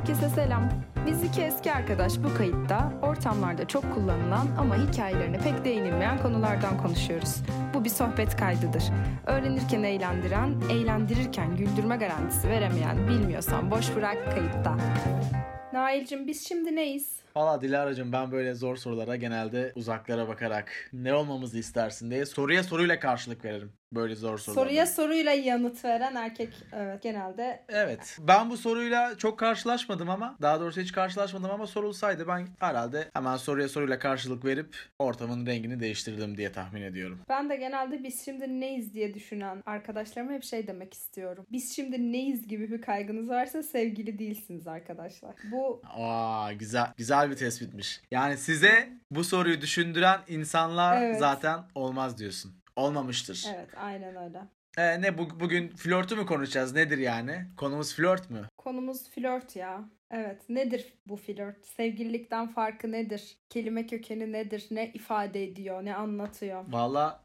Herkese selam. Biz iki eski arkadaş bu kayıtta ortamlarda çok kullanılan ama hikayelerine pek değinilmeyen konulardan konuşuyoruz. Bu bir sohbet kaydıdır. Öğrenirken eğlendiren, eğlendirirken güldürme garantisi veremeyen bilmiyorsan boş bırak kayıtta. Nail'cim biz şimdi neyiz? Valla Dilara'cığım ben böyle zor sorulara genelde uzaklara bakarak ne olmamızı istersin diye soruya soruyla karşılık veririm. Böyle zor sorulara. Soruya soruyla yanıt veren erkek evet genelde. Evet. Ben bu soruyla çok karşılaşmadım ama daha doğrusu hiç karşılaşmadım ama sorulsaydı ben herhalde hemen soruya soruyla karşılık verip ortamın rengini değiştirdim diye tahmin ediyorum. Ben de genelde biz şimdi neyiz diye düşünen arkadaşlarıma hep şey demek istiyorum. Biz şimdi neyiz gibi bir kaygınız varsa sevgili değilsiniz arkadaşlar. Bu Aa güzel güzel bir tespitmiş. Yani size bu soruyu düşündüren insanlar Evet. zaten olmaz diyorsun. Olmamıştır. evet aynen öyle. Ee, ne bu, bugün flörtü mü konuşacağız? Nedir yani? Konumuz flört mü? Konumuz flört ya. Evet nedir bu flört? Sevgililikten farkı nedir? Kelime kökeni nedir? Ne ifade ediyor? Ne anlatıyor? Valla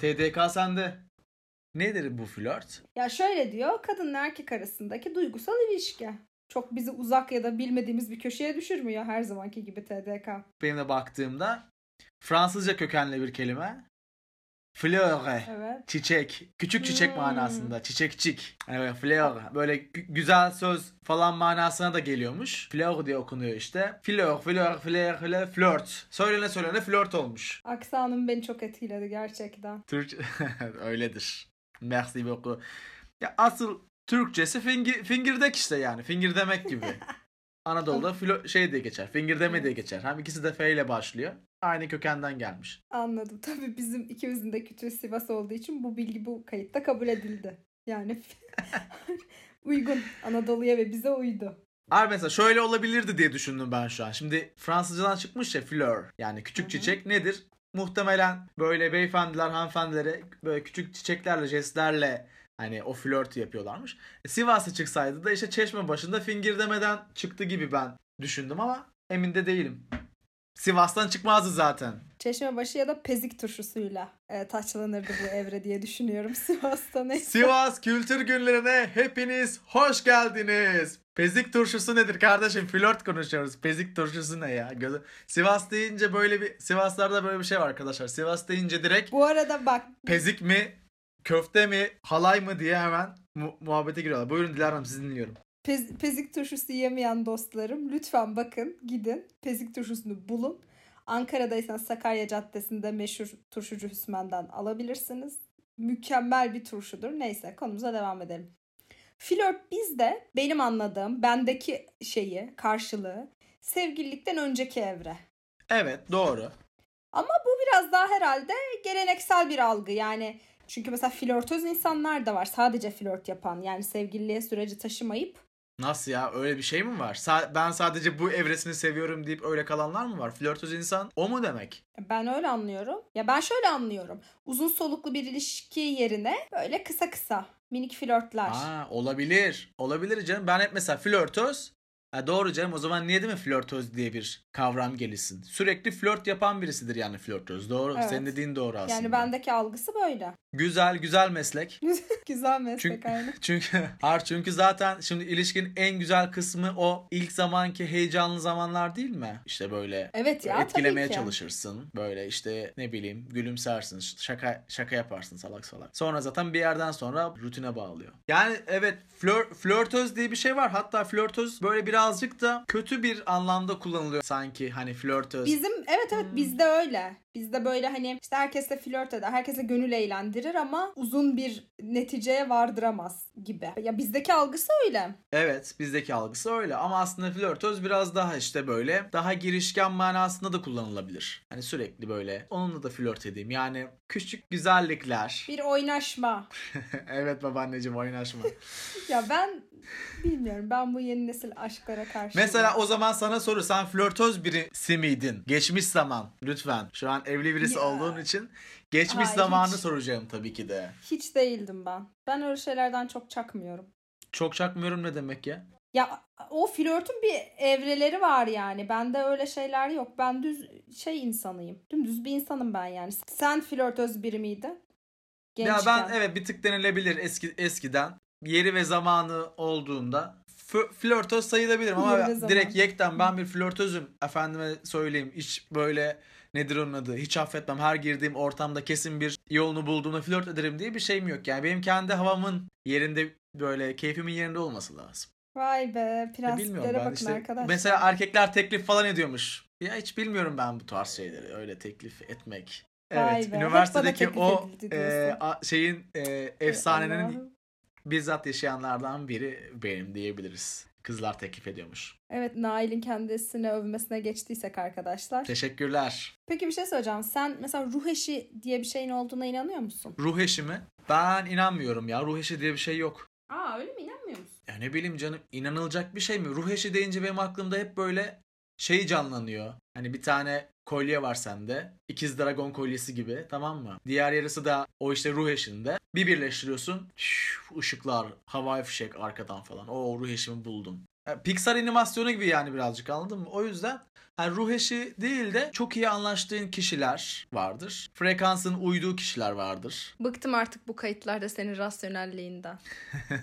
TDK sende. Nedir bu flört? Ya şöyle diyor kadınla erkek arasındaki duygusal ilişki. Çok bizi uzak ya da bilmediğimiz bir köşeye düşürmüyor her zamanki gibi TDK. Benim de baktığımda Fransızca kökenli bir kelime. Fleur. Evet. Çiçek. Küçük çiçek Hmm. manasında. Çiçekçik. Evet fleur. Böyle gü- güzel söz falan manasına da geliyormuş. Fleur diye okunuyor işte. Fleur, fleur, fleur, fleur, flört. Söylene söylene flört olmuş. Aksanım beni çok etkiledi gerçekten. Türkçe öyledir. Merci beaucoup. Ya asıl Türkçesi fingir, fingirdek işte yani. Fingir demek gibi. Anadolu'da filo, şey diye geçer. Fingirdeme diye geçer. Hem ikisi de F ile başlıyor. Aynı kökenden gelmiş. Anladım. Tabii bizim ikimizin de kütüğü Sivas olduğu için bu bilgi bu kayıtta kabul edildi. Yani uygun. Anadolu'ya ve bize uydu. Abi mesela şöyle olabilirdi diye düşündüm ben şu an. Şimdi Fransızcadan çıkmış ya fleur. Yani küçük Hı hı. çiçek nedir? Muhtemelen böyle beyefendiler, hanımefendilere böyle küçük çiçeklerle, jestlerle hani o flört yapıyorlarmış. E, Sivas'a çıksaydı da işte çeşme başında fingir demeden çıktı gibi ben düşündüm ama emin de değilim. Sivas'tan çıkmazdı zaten. Çeşmebaşı ya da pezik turşusuyla e, taçlanırdı bu evre diye düşünüyorum Sivas'ta neyse. Sivas Kültür Günlerine hepiniz hoş geldiniz. Pezik turşusu nedir kardeşim? Flört konuşuyoruz. Pezik turşusu ne ya? Gözü... Sivas deyince böyle bir Sivaslarda böyle bir şey var arkadaşlar. Sivas deyince direkt Bu arada bak pezik mi, köfte mi, halay mı diye hemen mu- muhabbete giriyorlar. Buyurun Dilara Hanım sizi dinliyorum. Pez- pezik turşusu yemeyen dostlarım lütfen bakın gidin pezik turşusunu bulun. Ankara'daysan Sakarya Caddesi'nde meşhur turşucu Hüsmen'den alabilirsiniz. Mükemmel bir turşudur. Neyse konumuza devam edelim. Flört bizde benim anladığım bendeki şeyi karşılığı sevgililikten önceki evre. Evet doğru. Ama bu biraz daha herhalde geleneksel bir algı. Yani çünkü mesela flörtöz insanlar da var. Sadece flört yapan yani sevgililiğe süreci taşımayıp Nasıl ya öyle bir şey mi var? Sa- ben sadece bu evresini seviyorum deyip öyle kalanlar mı var? Flörtöz insan o mu demek? ben öyle anlıyorum. Ya ben şöyle anlıyorum. Uzun soluklu bir ilişki yerine böyle kısa kısa minik flörtler. Aa, olabilir. Olabilir canım. Ben hep mesela flörtöz. Ha, doğru canım o zaman niye değil mi flörtöz diye bir kavram gelişsin? Sürekli flört yapan birisidir yani flörtöz. Doğru. Evet. Senin dediğin doğru aslında. yani bendeki algısı böyle. Güzel güzel meslek. Güzel meslek Çünkü, aynı. çünkü har çünkü zaten şimdi ilişkinin en güzel kısmı o ilk zamanki heyecanlı zamanlar değil mi? İşte böyle Evet ya etkilemeye çalışırsın. Böyle işte ne bileyim gülümsersin. Şaka şaka yaparsın salak salak. Sonra zaten bir yerden sonra rutine bağlıyor. Yani evet flör, flörtöz diye bir şey var. Hatta flörtöz böyle birazcık da kötü bir anlamda kullanılıyor sanki hani flörtöz. Bizim evet evet Hmm. bizde öyle. Bizde böyle hani işte herkesle flört eder, herkese gönül eğlendirir ama uzun bir neticeye vardıramaz gibi. Ya bizdeki algısı öyle. Evet bizdeki algısı öyle ama aslında flörtöz biraz daha işte böyle daha girişken manasında da kullanılabilir. Hani sürekli böyle onunla da flört edeyim. Yani küçük güzellikler. Bir oynaşma. evet babaanneciğim oynaşma. Ya ben bilmiyorum. Ben bu yeni nesil aşklara karşı. Mesela o zaman sana soru sen flörtöz birisi miydin? Geçmiş zaman lütfen. Şu an evli birisi Ya. olduğun için geçmiş Hayır, zamanı hiç. soracağım tabii ki de. hiç değildim ben. Ben öyle şeylerden çok çakmıyorum. Çok çakmıyorum ne demek ya? Ya o flörtün bir evreleri var yani. Bende öyle şeyler yok. Ben düz şey insanıyım. Dümdüz bir insanım ben yani. Sen flörtöz biri miydin? Ya Gençken. ben evet bir tık denilebilir eski eskiden. Yeri ve zamanı olduğunda f- flörtöz sayılabilirim ama Yeri direkt yekten ben bir flörtözüm efendime söyleyeyim. Hiç böyle nedir onun adı hiç affetmem her girdiğim ortamda kesin bir yolunu bulduğumda flört ederim diye bir şeyim yok. Yani benim kendi havamın yerinde böyle keyfimin yerinde olması lazım. Vay be bilmiyorum prensiplere bakın işte arkadaşlar. mesela erkekler teklif falan ediyormuş. Ya hiç bilmiyorum ben bu tarz şeyleri öyle teklif etmek. Vay Evet, be, üniversitedeki o e, a- şeyin e, efsanenin. Bizzat yaşayanlardan biri benim diyebiliriz. Kızlar teklif ediyormuş. Evet Nail'in kendisine övmesine geçtiysek arkadaşlar. Teşekkürler. Peki bir şey söyleyeceğim. Sen mesela ruh eşi diye bir şeyin olduğuna inanıyor musun? Ruh eşi mi? Ben inanmıyorum ya. Ruh eşi diye bir şey yok. Aa öyle mi inanmıyor musun? Ya ne bileyim canım inanılacak bir şey mi? Ruh eşi deyince benim aklımda hep böyle şey canlanıyor. Hani bir tane kolye var sende. İkiz dragon kolyesi gibi tamam mı? Diğer yarısı da o işte ruh eşinde. Bir birleştiriyorsun. Şuf, ışıklar, havai fişek arkadan falan. O ruh eşimi buldum. Pixar animasyonu gibi yani birazcık anladın mı? O yüzden yani ruh eşi değil de çok iyi anlaştığın kişiler vardır. Frekansın uyduğu kişiler vardır. Bıktım artık bu kayıtlarda senin rasyonelliğinden.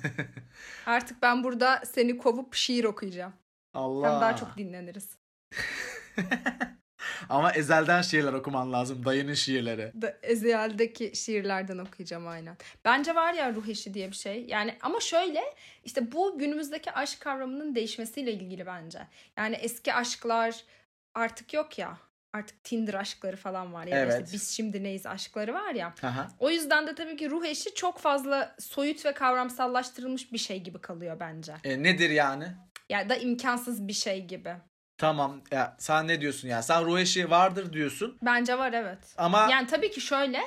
Artık ben burada seni kovup şiir okuyacağım. Allah. Hem daha çok dinleniriz. Ama ezelden şiirler okuman lazım. Dayının şiirleri. Da, Ezel'deki şiirlerden okuyacağım aynen. Bence var ya ruh eşi diye bir şey. Yani ama şöyle işte bu günümüzdeki aşk kavramının değişmesiyle ilgili bence. Yani eski aşklar artık yok ya. Artık Tinder aşkları falan var ya. da Evet. işte biz şimdi neyiz aşkları var ya. Aha. O yüzden de tabii ki ruh eşi çok fazla soyut ve kavramsallaştırılmış bir şey gibi kalıyor bence. E, nedir yani? Ya da imkansız bir şey gibi. Tamam ya sen ne diyorsun ya? Sen ruh eşi vardır diyorsun Bence var evet. ama Yani tabii ki şöyle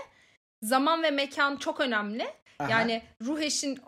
zaman ve mekan çok önemli. Aha. Yani ruh eşin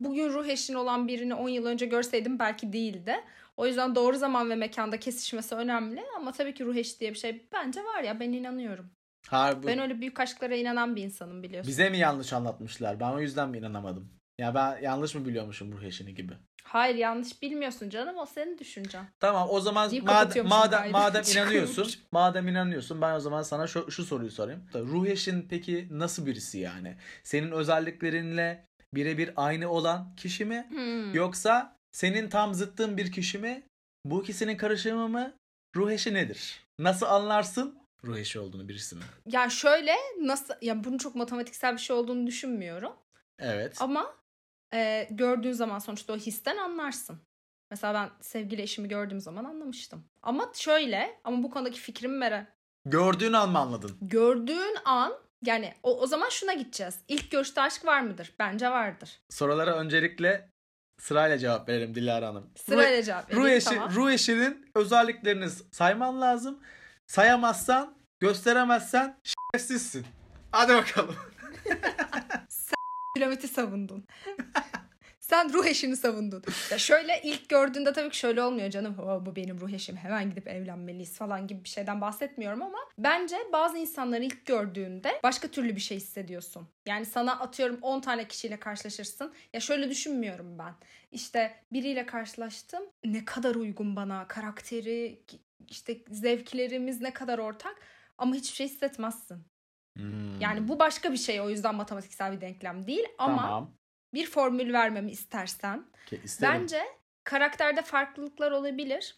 bugün ruh eşin olan birini 10 yıl önce görseydim belki değildi. O yüzden doğru zaman ve mekanda kesişmesi önemli ama tabii ki ruh eşi diye bir şey bence var ya ben inanıyorum. Harbi, Ben öyle büyük aşklara inanan bir insanım biliyorsun. bize mi yanlış anlatmışlar? Ben o yüzden mi inanamadım? Ya ben yanlış mı biliyormuşum ruh eşini gibi? Hayır yanlış bilmiyorsun canım o senin düşüncen. Tamam o zaman Deyip madem madem, madem inanıyorsun, madem inanıyorsun ben o zaman sana şu, şu soruyu sorayım. Ruh eşin peki nasıl birisi yani? Senin özelliklerinle birebir aynı olan kişi mi? Hmm. Yoksa senin tam zıttın bir kişi mi? Bu ikisinin karışımı mı? Ruh eşi nedir? Nasıl anlarsın ruh eşi olduğunu birisinin? Ya şöyle nasıl ya bunun çok matematiksel bir şey olduğunu düşünmüyorum. Evet. Ama e, gördüğün zaman sonuçta o histen anlarsın. Mesela ben sevgili eşimi gördüğüm zaman anlamıştım. Ama şöyle ama bu konudaki fikrim merak. Gördüğün an mı anladın? Gördüğün an yani o, o zaman şuna gideceğiz. İlk görüşte aşk var mıdır? Bence vardır. Sorulara öncelikle sırayla cevap verelim Dilara Hanım. Sırayla cevap ruh, vereyim eşi, tamam. ruh eşinin özelliklerini sayman lazım. Sayamazsan, gösteremezsen şerefsizsin. Hadi bakalım. Piramidi savundun. Sen ruh eşini savundun. Ya şöyle ilk gördüğünde tabii ki şöyle olmuyor canım. "Oo, bu benim ruh eşim hemen gidip evlenmeliyiz falan gibi bir şeyden bahsetmiyorum ama bence bazı insanları ilk gördüğünde başka türlü bir şey hissediyorsun. Yani sana atıyorum 10 tane kişiyle karşılaşırsın. Ya şöyle düşünmüyorum ben. İşte biriyle karşılaştım. Ne kadar uygun bana karakteri işte zevklerimiz ne kadar ortak ama hiçbir şey hissetmezsin. Hmm, Yani bu başka bir şey o yüzden matematiksel bir denklem değil ama Tamam. bir formül vermemi istersen isterim. bence karakterde farklılıklar olabilir.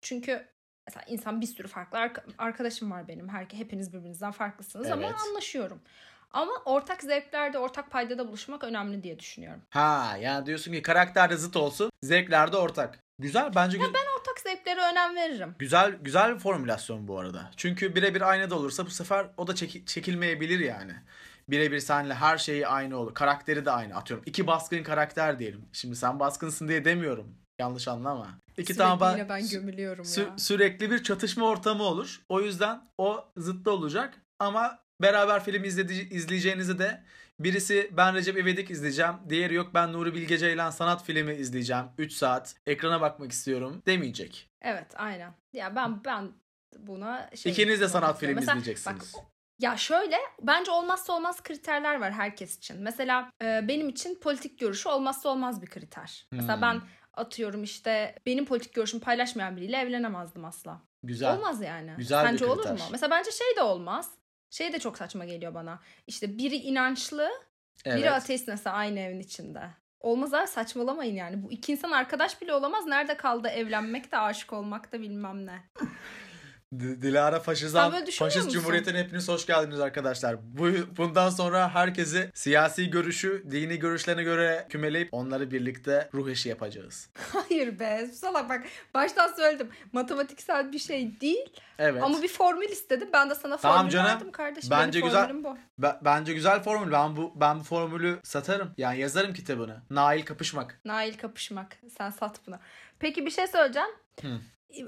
Çünkü mesela insan bir sürü farklı arka- arkadaşım var benim. Her hepiniz birbirinizden farklısınız ama Evet. anlaşıyorum. Ama ortak zevklerde, ortak paydada buluşmak önemli diye düşünüyorum. Ha yani diyorsun ki karakterde zıt olsun, zevklerde ortak. Güzel bence gü- Ortak zevklere önem veririm. güzel güzel bir formülasyon bu arada. Çünkü birebir aynı da olursa bu sefer o da çeki- çekilmeyebilir yani. Birebir seninle her şeyi aynı olur. Karakteri de aynı. Atıyorum iki baskın karakter diyelim. Şimdi sen baskınsın diye demiyorum. Yanlış anlama. İki Sürekli tane ba- ben gömülüyorum sü- ya. sürekli bir çatışma ortamı olur. O yüzden o zıttı olacak. Ama beraber film izledi- izleyeceğinizi de birisi ben Recep İvedik izleyeceğim. Diğeri yok ben Nuri Bilge Ceylan sanat filmi izleyeceğim. 3 saat ekrana bakmak istiyorum demeyecek. Evet aynen. Ya ben ben buna şey İkiniz de sanat Mesela, filmi bak, izleyeceksiniz. Ya şöyle bence olmazsa olmaz kriterler var herkes için. Mesela e, benim için politik görüşü olmazsa olmaz bir kriter. Mesela Hmm. ben atıyorum işte benim politik görüşümü paylaşmayan biriyle evlenemezdim asla. Güzel. Olmaz yani. Güzel bir Sence olur mu? Mesela bence şey de olmaz. Şey de çok saçma geliyor bana. İşte biri inançlı, Evet. biri ateist mesela aynı evin içinde. Olmaz abi saçmalamayın yani. Bu iki insan arkadaş bile olamaz. Nerede kaldı evlenmek de aşık olmak da bilmem ne. Dilara Faşizan, Faşist? Cumhuriyeti'ne hepiniz hoş geldiniz arkadaşlar. Bu, bundan sonra herkesi siyasi görüşü, dini görüşlerine göre kümeleyip onları birlikte ruh eşi yapacağız. Hayır be salak bak baştan söyledim. Matematiksel bir şey değil Evet. ama bir formül istedim. Ben de sana Tamam formül canım. verdim kardeşim. Bence Benim güzel. bu. Be- bence güzel formül. Ben bu ben bu formülü satarım. Yani yazarım kitabını. Nail kapışmak. Nail kapışmak. Sen sat bunu. Peki bir şey söyleyeceğim. Hı.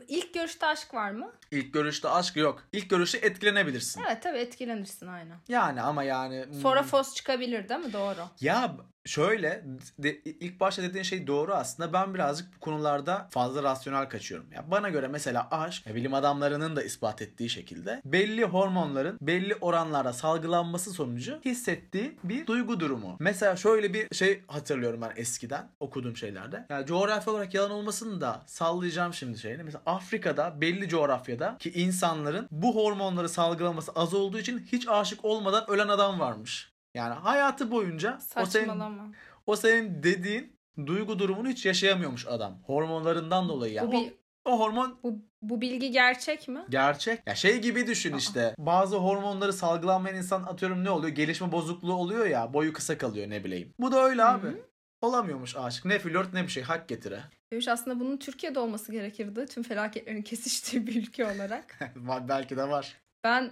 İlk görüşte aşk var mı? İlk görüşte aşk yok. İlk görüşte etkilenebilirsin. Evet tabii etkilenirsin aynen. Yani ama yani Sonra hmm, fos çıkabilir değil mi? Doğru. Ya şöyle de, ilk başta dediğin şey doğru aslında. Ben birazcık bu konularda fazla rasyonel kaçıyorum. Ya bana göre mesela aşk bilim adamlarının da ispat ettiği şekilde belli hormonların belli oranlarda salgılanması sonucu hissettiği bir duygu durumu. Mesela şöyle bir şey hatırlıyorum ben eskiden okuduğum şeylerde. Ya coğrafi olarak yalan olmasını da sallayacağım şimdi şeyini. Mesela Afrika'da belli coğrafyada ki insanların bu hormonları salgılaması az olduğu için hiç aşık olmadan ölen adam varmış. Yani hayatı boyunca o senin Saçmalama. o senin dediğin duygu durumunu hiç yaşayamıyormuş adam. Hormonlarından dolayı yani. Bu, bir, O, o hormon bu, bu bilgi gerçek mi? gerçek. Ya şey gibi düşün Aa. işte. Bazı hormonları salgılanmayan insan atıyorum ne oluyor? Gelişme bozukluğu oluyor ya. Boyu kısa kalıyor ne bileyim. Bu da öyle Hı abi. Olamıyormuş aşık. Ne flört ne bir şey. Hak getire. Demiş aslında bunun Türkiye'de olması gerekirdi. Tüm felaketlerin kesiştiği bir ülke olarak. Belki de var. Ben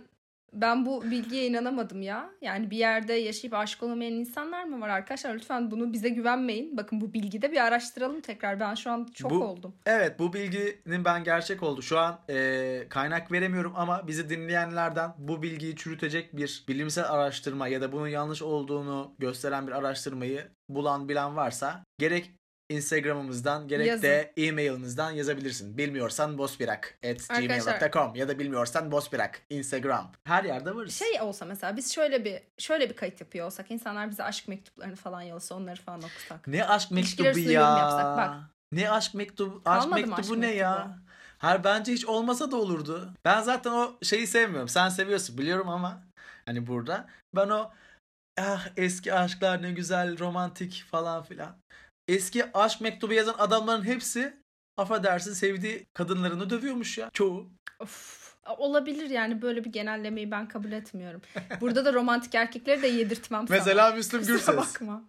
ben bu bilgiye inanamadım ya. Yani bir yerde yaşayıp aşık olamayan insanlar mı var arkadaşlar? Lütfen bunu bize güvenmeyin. Bakın bu bilgide bir araştıralım tekrar. Ben şu an çok Bu- oldum. Evet bu bilginin ben gerçek oldu. Şu an e, kaynak veremiyorum ama bizi dinleyenlerden bu bilgiyi çürütecek bir bilimsel araştırma ya da bunun yanlış olduğunu gösteren bir araştırmayı bulan bilen varsa gerek Instagram'ımızdan gerek Yazın. de e-mailimizden yazabilirsin. Bilmiyorsan bosbirak at gmail.com ya da bilmiyorsan bosbirak Instagram. Her yerde varız. Şey olsa mesela biz şöyle bir şöyle bir kayıt yapıyor olsak insanlar bize aşk mektuplarını falan yolsa onları falan okusak. Ne aşk mektubu ya. yapsak, bak. Ne aşk mektubu? Aşk Kalmadı mektubu aşk ne ya? mektubu? Her bence hiç olmasa da olurdu. Ben zaten o şeyi sevmiyorum. Sen seviyorsun biliyorum ama hani burada ben o ah eski aşklar ne güzel romantik falan filan. Eski aşk mektubu yazan adamların hepsi affedersin sevdiği kadınlarını dövüyormuş ya. Çoğu. Of, olabilir yani böyle bir genellemeyi ben kabul etmiyorum. Burada da romantik erkekleri de yedirtmem sana. Mesela Müslüm Kusura Gürses. bakma.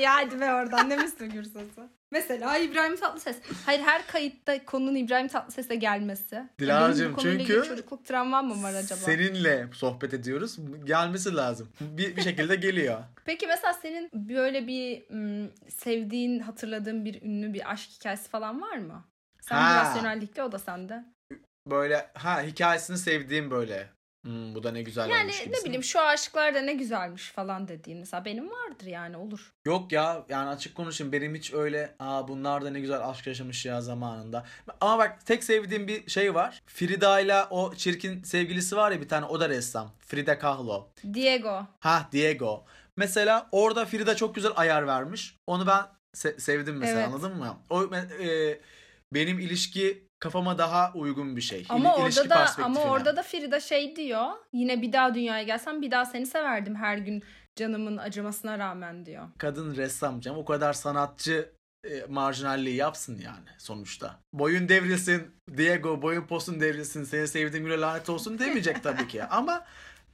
ya hadi be oradan ne Müslüm Gürses'i. Mesela İbrahim Tatlıses. Hayır her kayıtta konunun İbrahim Tatlıses'e gelmesi. Dilara'cığım, çünkü çocukluk travmam mı var acaba? Seninle sohbet ediyoruz. Gelmesi lazım. Bir, bir şekilde geliyor. Peki mesela senin böyle bir sevdiğin, hatırladığın bir ünlü bir aşk hikayesi falan var mı? Sen Ha. rasyonellikle o da sende. Böyle ha hikayesini sevdiğim böyle. Hmm, bu da ne güzel Yani ne bileyim şu aşıklar da ne güzelmiş falan dediğin mesela benim vardır yani olur. Yok ya yani açık konuşayım benim hiç öyle aa bunlar da ne güzel aşk yaşamış ya zamanında. Ama bak tek sevdiğim bir şey var. Frida ile o çirkin sevgilisi var ya bir tane o da ressam. Frida Kahlo. Diego. Ha Diego. Mesela orada Frida çok güzel ayar vermiş. Onu ben se- sevdim mesela Evet. anladın mı? O e, benim ilişki kafama daha uygun bir şey. Ama İl- orada da ama orada da Frida şey diyor. Yine bir daha dünyaya gelsem bir daha seni severdim her gün canımın acımasına rağmen diyor. kadın ressam canım o kadar sanatçı e, marjinalliği yapsın yani sonuçta. Boyun devrilsin Diego boyun posun devrilsin seni sevdiğim güne lanet olsun demeyecek tabii ki ama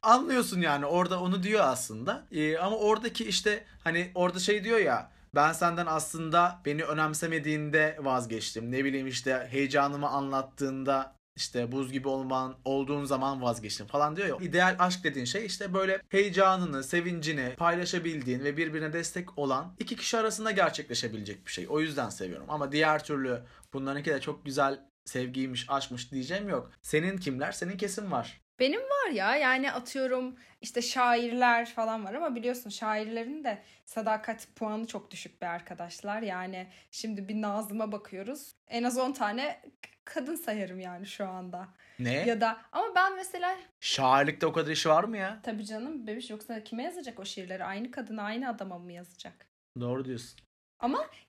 anlıyorsun yani orada onu diyor aslında. E, ama oradaki işte hani orada şey diyor ya ben senden aslında beni önemsemediğinde vazgeçtim. Ne bileyim işte heyecanımı anlattığında işte buz gibi olman olduğun zaman vazgeçtim falan diyor ya. İdeal aşk dediğin şey işte böyle heyecanını, sevincini paylaşabildiğin ve birbirine destek olan iki kişi arasında gerçekleşebilecek bir şey. O yüzden seviyorum. Ama diğer türlü bunlarınki de çok güzel sevgiymiş, aşkmış diyeceğim yok. Senin kimler? Senin kesin var. Benim var ya yani atıyorum işte şairler falan var ama biliyorsun şairlerin de sadakat puanı çok düşük be arkadaşlar. Yani şimdi bir Nazım'a bakıyoruz. En az 10 tane kadın sayarım yani şu anda. Ne? Ya da ama ben mesela Şairlikte o kadar işi var mı ya? tabii canım bebiş yoksa kime yazacak o şiirleri? Aynı kadına aynı adama mı yazacak? Doğru diyorsun.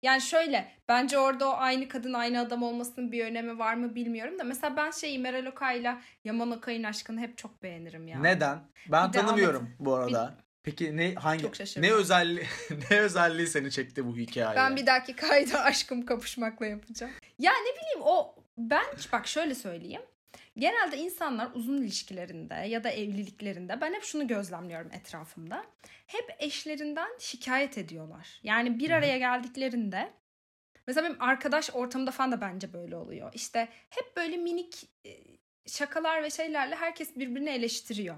Yani şöyle bence orada o aynı kadın aynı adam olmasının bir önemi var mı bilmiyorum da mesela ben şey Meral Okay'la Yaman Okay'ın aşkını hep çok beğenirim ya. Neden? Ben Bir tanımıyorum bu arada. Peki ne hangi ne özelliği ne özelliği seni çekti bu hikaye? Ben bir dahaki kaydı aşkım kapışmakla yapacağım. Ya ne bileyim o ben bak şöyle söyleyeyim. Genelde insanlar uzun ilişkilerinde ya da evliliklerinde ben hep şunu gözlemliyorum etrafımda. Hep eşlerinden şikayet ediyorlar. Yani bir araya geldiklerinde mesela benim arkadaş ortamında falan da bence böyle oluyor. İşte hep böyle minik e, şakalar ve şeylerle herkes birbirini eleştiriyor.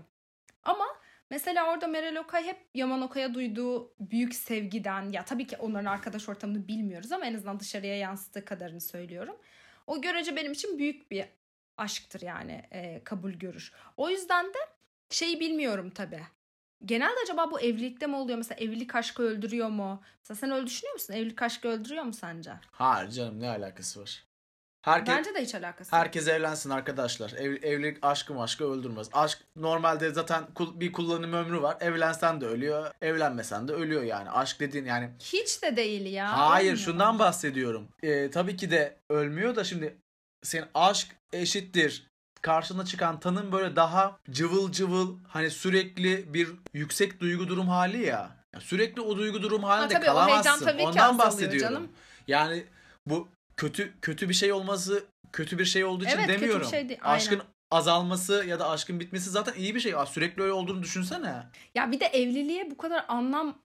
Ama Mesela orada Meral Okay hep Yaman Okay'a duyduğu büyük sevgiden ya tabii ki onların arkadaş ortamını bilmiyoruz ama en azından dışarıya yansıttığı kadarını söylüyorum. O görece benim için büyük bir aşktır yani e, kabul görür. O yüzden de şeyi bilmiyorum tabii. Genelde acaba bu evlilikte mi oluyor? Mesela evlilik aşkı öldürüyor mu? Mesela sen öyle düşünüyor musun? Evlilik aşkı öldürüyor mu sence? Hayır canım ne alakası var? Herkes, Bence de hiç alakası yok. herkes evlensin arkadaşlar. Ev, evlilik aşkı maşkı öldürmez. Aşk normalde zaten kul- bir kullanım ömrü var. Evlensen de ölüyor, evlenmesen de ölüyor yani. Aşk dediğin yani Hiç de değil ya. Hayır Olmuyor. şundan bahsediyorum. Ee, tabii ki de ölmüyor da şimdi senin aşk eşittir. Karşına çıkan tanım böyle daha cıvıl cıvıl hani sürekli bir yüksek duygu durum hali ya. Ya sürekli o duygu durum halinde tabii o heyecan kalamazsın. tabii Ondan bahsediyorum. canım. Yani bu kötü kötü bir şey olması kötü bir şey olduğu için Evet, kötü bir demiyorum. şey değil. Aşkın azalması ya da aşkın bitmesi zaten iyi bir şey. Sürekli öyle olduğunu düşünsene. Ya bir de evliliğe bu kadar anlam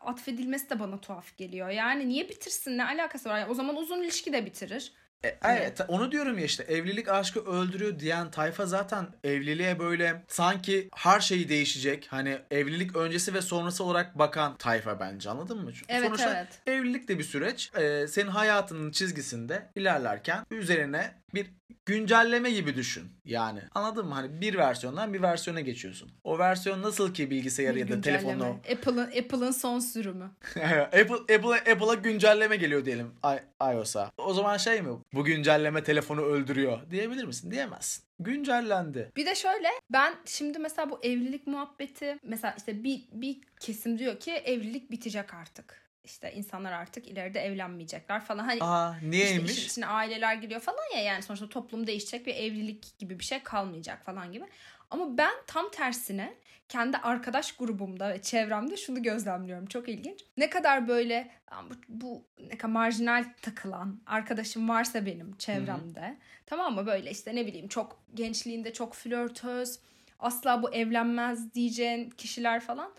atfedilmesi de bana tuhaf geliyor. Yani niye bitirsin? Ne alakası var? Yani o zaman uzun ilişki de bitirir. E, evet onu diyorum ya işte evlilik aşkı öldürüyor diyen tayfa zaten evliliğe böyle sanki her şeyi değişecek. Hani evlilik öncesi ve sonrası olarak bakan tayfa bence anladın mı? Çünkü Evet, sonuçta evet. evlilik de bir süreç. Ee, senin hayatının çizgisinde ilerlerken üzerine bir güncelleme gibi düşün. Yani anladın mı? Hani bir versiyondan bir versiyona geçiyorsun. O versiyon nasıl ki bilgisayarı ya da telefonu Apple'ın Apple'ın son sürümü. Apple Apple'a Apple'a güncelleme geliyor diyelim i- iOS'a. O zaman şey mi? Bu güncelleme telefonu öldürüyor diyebilir misin? Diyemezsin. Güncellendi. Bir de şöyle ben şimdi mesela bu evlilik muhabbeti mesela işte bir, bir kesim diyor ki evlilik bitecek artık. İşte insanlar artık ileride evlenmeyecekler falan. Hani Aa işte niyeymiş? işin içine aileler giriyor falan ya yani sonuçta toplum değişecek ve evlilik gibi bir şey kalmayacak falan gibi. Ama ben tam tersine kendi arkadaş grubumda ve çevremde şunu gözlemliyorum. Çok ilginç. Ne kadar böyle "Aa, bu, bu ne kadar marjinal takılan arkadaşım varsa benim çevremde. Tamam mı? Böyle işte ne bileyim çok gençliğinde çok flörtöz, asla bu evlenmez diyeceğin kişiler falan.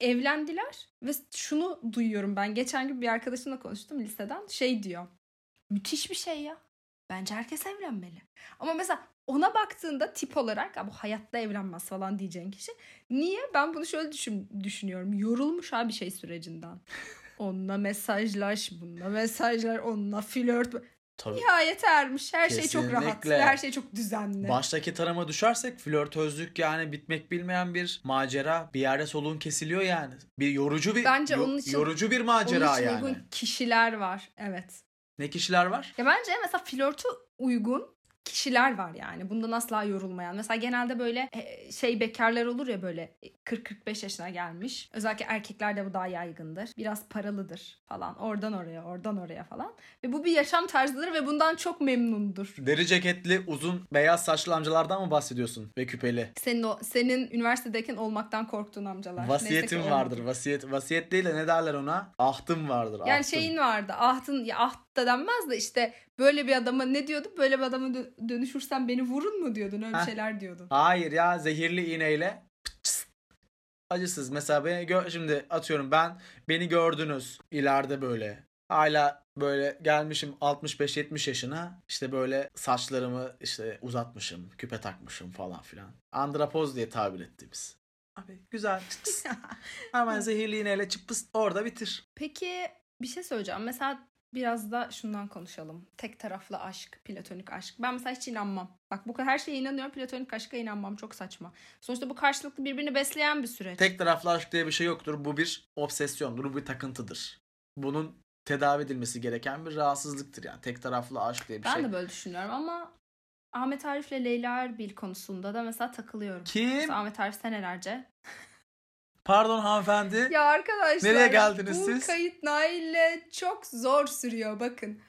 Evlendiler ve şunu duyuyorum ben. Geçen gün bir arkadaşımla konuştum liseden. Şey diyor. Müthiş bir şey ya. Bence herkes evlenmeli. Ama mesela ona baktığında tip olarak "Ya bu hayatta evlenmez falan diyeceğin kişi. Niye? Ben bunu şöyle düşün, düşünüyorum. Yorulmuş abi şey sürecinden. Onunla mesajlaş, bununla mesajlar, onunla flört. Tabii. Nihayet ermiş. Her şey çok rahat. Kesinlikle. Her şey çok düzenli. Baştaki tarama düşersek flörtözlük yani bitmek bilmeyen bir macera. Bir yerde soluğun kesiliyor yani. Bir yorucu bir Bence yo- onun için- yorucu bir Onun macera için yani. uygun kişiler var. Evet. Ne kişiler var? Ya bence mesela flörtü uygun kişiler var yani. Bundan asla yorulmayan. Mesela genelde böyle e, şey bekarlar olur ya böyle 40-45 yaşına gelmiş. Özellikle erkeklerde bu daha yaygındır. Biraz paralıdır falan. Oradan oraya, oradan oraya falan. Ve bu bir yaşam tarzıdır ve bundan çok memnundur. Deri ceketli uzun beyaz saçlı amcalardan mı bahsediyorsun? Ve küpeli. Senin o senin üniversitedeyken olmaktan korktuğun amcalar. Vasiyetim vardır. olmadı. Vasiyet vasiyet değil de ne derler ona? Ahtım vardır. Yani ahtım. şeyin vardı. Ahtın ya aht da denmez de işte böyle bir adama ne diyordu? Böyle bir adama dö- dönüşürsen beni vurun mu diyordun? Öyle Heh. şeyler diyordun. Hayır ya zehirli iğneyle acısız. Mesela beni gö- şimdi atıyorum ben beni gördünüz ileride böyle. Hala böyle gelmişim 65-70 yaşına işte böyle saçlarımı işte uzatmışım, küpe takmışım falan filan. Andrapoz diye tabir ettiğimiz. Abi güzel. Hemen zehirli iğneyle çıppıs orada bitir. Peki bir şey söyleyeceğim. Mesela biraz da şundan konuşalım. Tek taraflı aşk, platonik aşk. Ben mesela hiç inanmam. Bak bu her şeye inanıyorum. Platonik aşka inanmam. Çok saçma. Sonuçta bu karşılıklı birbirini besleyen bir süreç. Tek taraflı aşk diye bir şey yoktur. Bu bir obsesyondur, bu bir takıntıdır. Bunun tedavi edilmesi gereken bir rahatsızlıktır yani. Tek taraflı aşk diye bir ben şey. de böyle düşünüyorum ama Ahmet Arif'le Leyla Erbil konusunda da mesela takılıyorum. Kim? Mesela Ahmet Arif senelerce. Pardon hanımefendi. Ya arkadaşlar. Nereye geldiniz bu siz? kayıt Nail'le çok zor sürüyor bakın.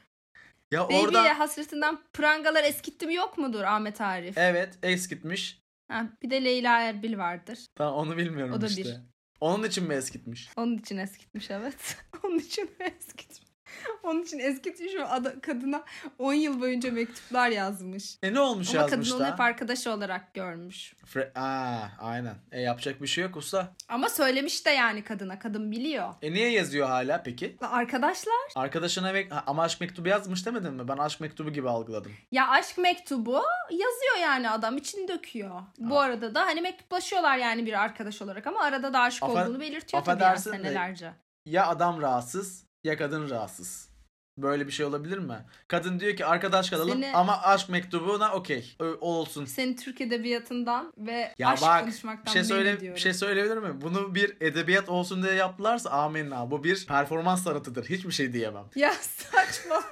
ya Baby'ye orada hasretinden prangalar eskittim yok mudur Ahmet Arif? evet es gitmiş. Ha, bir de Leyla Erbil vardır. Ben onu bilmiyorum O da işte. bir. Onun için mi eskitmiş? Onun için eskitmiş evet. Onun için mi eskitmiş? Onun için eskitmiş o ada- kadına 10 yıl boyunca mektuplar yazmış. E ne olmuş Ama yazmış kadın onu da? hep arkadaşı olarak görmüş. Fre- Aa, aynen. E yapacak bir şey yok usta. Ama söylemiş de yani kadına. Kadın biliyor. E niye yazıyor hala peki? Arkadaşlar Arkadaşına mek- ama aşk mektubu yazmış demedin mi? Ben aşk mektubu gibi algıladım. ya aşk mektubu yazıyor yani adam için döküyor. Bu arada da hani mektuplaşıyorlar yani bir arkadaş olarak ama arada da aşık Affa- olduğunu belirtiyor tabii yani affedersin de- senelerce. Ya adam rahatsız ya kadın rahatsız. Böyle bir şey olabilir mi? Kadın diyor ki arkadaş kalalım Seni- ama aşk mektubuna okey. Ö- O olsun. Senin Türk edebiyatından ve Ya aşk bak konuşmaktan bir şey söyle bir şey söyleyebilir miyim? Bunu bir edebiyat olsun diye yaptılarsa amenna. Bu bir performans sanatıdır. Hiçbir şey diyemem. Ya saçma.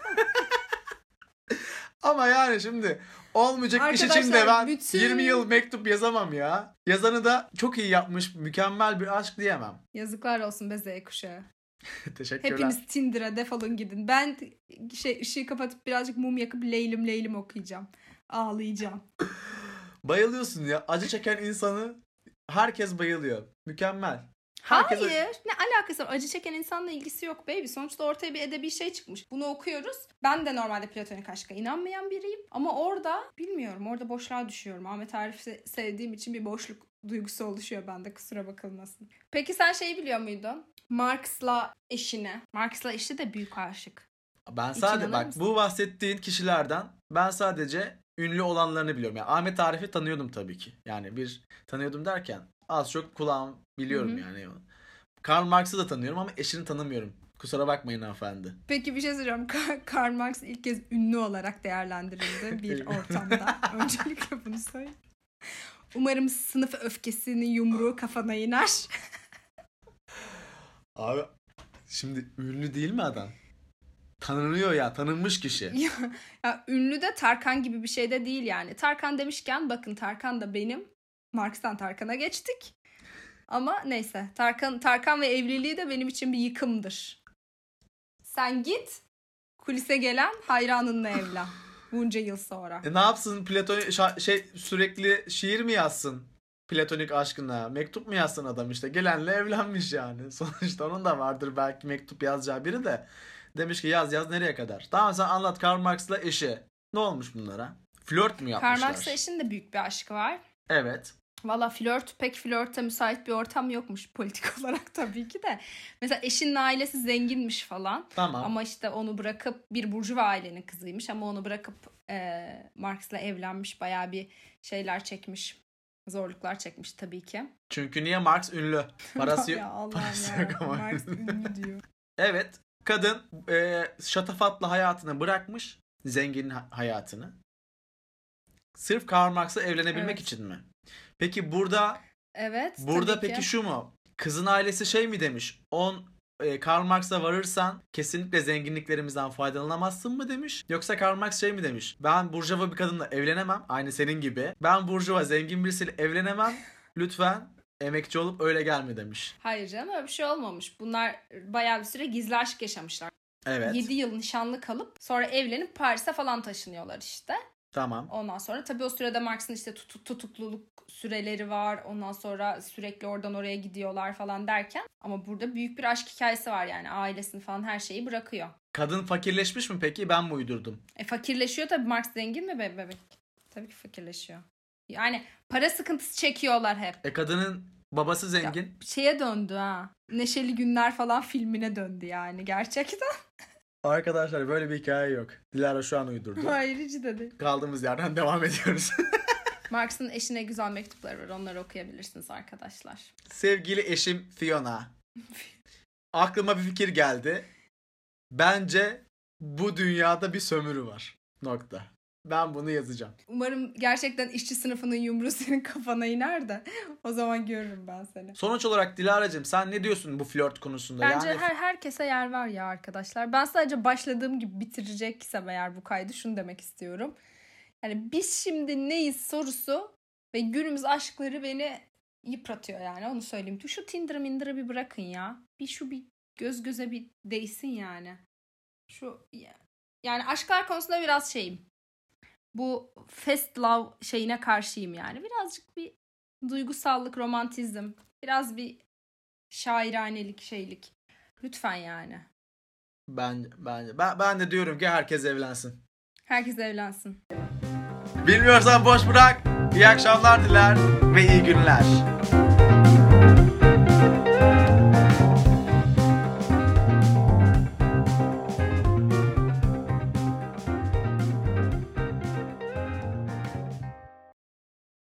Ama yani şimdi olmayacak iş için de Arkadaşlar, ben bütün- 20 yıl mektup yazamam ya. Yazanı da çok iyi yapmış, mükemmel bir aşk diyemem. Yazıklar olsun be Z kuşağı. Teşekkürler. Hepiniz Tinder'a defolun gidin. Ben şey ışığı kapatıp birazcık mum yakıp Leylim Leylim okuyacağım. Ağlayacağım. Bayılıyorsun ya. Acı çeken insanı herkes bayılıyor. Mükemmel. Herkese- Hayır. Ne alakası var? Acı çeken insanla ilgisi yok baby. Sonuçta ortaya bir edebi şey çıkmış. Bunu okuyoruz. Ben de normalde platonik aşka inanmayan biriyim. Ama orada bilmiyorum. Orada boşluğa düşüyorum. Ahmet Arif'i sevdiğim için bir boşluk duygusu oluşuyor bende. Kusura bakılmasın. Peki sen şeyi biliyor muydun? Marx'la eşine. Marx'la eşi de büyük aşık. Ben sadece bak mısın? bu bahsettiğin kişilerden ben sadece ünlü olanlarını biliyorum. Yani Ahmet Arif'i tanıyordum tabii ki. Yani bir tanıyordum derken az çok kulağım biliyorum Hı hı. yani. Karl Marx'ı da tanıyorum ama eşini tanımıyorum. Kusura bakmayın hanımefendi. Peki bir şey. Ka- Karl Marx ilk kez ünlü olarak değerlendirildi bir ortamda. Öncelikle bunu söyleyeyim. Umarım sınıf öfkesinin yumruğu kafana iner. Abi şimdi ünlü değil mi adam? Tanınıyor ya tanınmış kişi. ya, ya ünlü de Tarkan gibi bir şey de değil yani. Tarkan demişken bakın Tarkan da benim. Marx'tan Tarkan'a geçtik. Ama neyse. Tarkan Tarkan ve evliliği de benim için bir yıkımdır. Sen git kulise gelen hayranınla evlen. Bunca yıl sonra. E ne yapsın platonik şa- şey sürekli şiir mi yazsın? Platonik aşkına. Mektup mu yazsın adam işte. Gelenle evlenmiş yani. Sonuçta onun da vardır belki mektup yazacağı biri de. Demiş ki yaz yaz nereye kadar? Tamam sen anlat Karl Marx'la eşi. Ne olmuş bunlara? Flört mü yapmışlar? Karl Marx'la eşin de büyük bir aşkı var. Evet. Valla flört pek flörte müsait bir ortam yokmuş politik olarak tabii ki de. Mesela eşinin ailesi zenginmiş falan. Tamam. Ama işte onu bırakıp bir burjuva ailenin kızıymış ama onu bırakıp e, Marx'la evlenmiş bayağı bir şeyler çekmiş. Zorluklar çekmiş tabii ki. Çünkü niye Marx ünlü? Parası yok. ya Allah'ım parası ya. yok. Marx ünlü diyor. Evet. Kadın e, şatafatlı hayatını bırakmış. Zengin ha- hayatını. Sırf Karl Marx'la evlenebilmek Evet. için mi? Peki burada Evet. Burada peki ki. şu mu? Kızın ailesi şey mi demiş? On e, Karl Marx'a varırsan kesinlikle zenginliklerimizden faydalanamazsın mı demiş? Yoksa Karl Marx şey mi demiş? Ben burjuva bir kadınla evlenemem. Aynı senin gibi. Ben burjuva zengin birisiyle evlenemem. Lütfen emekçi olup öyle gelme demiş. Hayır canım öyle bir şey olmamış. Bunlar bayağı bir süre gizli aşk yaşamışlar. Evet. 7 yıl nişanlı kalıp sonra evlenip Paris'e falan taşınıyorlar işte. Tamam. Ondan sonra tabii o sürede Marx'ın işte tut- tutukluluk süreleri var. Ondan sonra sürekli oradan oraya gidiyorlar falan derken. Ama burada büyük bir aşk hikayesi var yani. Ailesini falan her şeyi bırakıyor. Kadın fakirleşmiş mi peki? Ben mi uydurdum? E fakirleşiyor tabii. Marx zengin mi be- bebek? Tabii ki fakirleşiyor. Yani para sıkıntısı çekiyorlar hep. E kadının babası zengin. Şeye döndü ha. Neşeli Günler falan filmine döndü yani gerçekten. Arkadaşlar böyle bir hikaye yok. Dilara şu an uydurdu. Hayır hiç de değil. Kaldığımız yerden devam ediyoruz. Marx'ın eşine güzel mektupları var. Onları okuyabilirsiniz arkadaşlar. Sevgili eşim Fiona. Aklıma bir fikir geldi. Bence bu dünyada bir sömürü var. Nokta. Ben bunu yazacağım. Umarım gerçekten işçi sınıfının yumruğu senin kafana iner de o zaman görürüm ben seni. Sonuç olarak Dilara'cığım sen ne diyorsun bu flört konusunda? Bence yani her herkese yer var ya arkadaşlar. Ben sadece başladığım gibi bitireceksem eğer bu kaydı şunu demek istiyorum. Yani biz şimdi neyiz sorusu ve günümüz aşkları beni yıpratıyor yani onu söyleyeyim. Şu Tinder'ı minder'ı bir bırakın ya. Bir şu bir göz göze bir değsin yani. Şu yani aşklar konusunda biraz şeyim. Bu fast love şeyine karşıyım yani. Birazcık bir duygusallık, romantizm, biraz bir şairanelik şeylik. Lütfen yani. Ben, ben, ben, ben de diyorum ki herkes evlensin. Herkes evlensin. Bilmiyorsan boş bırak. İyi akşamlar diler ve iyi günler.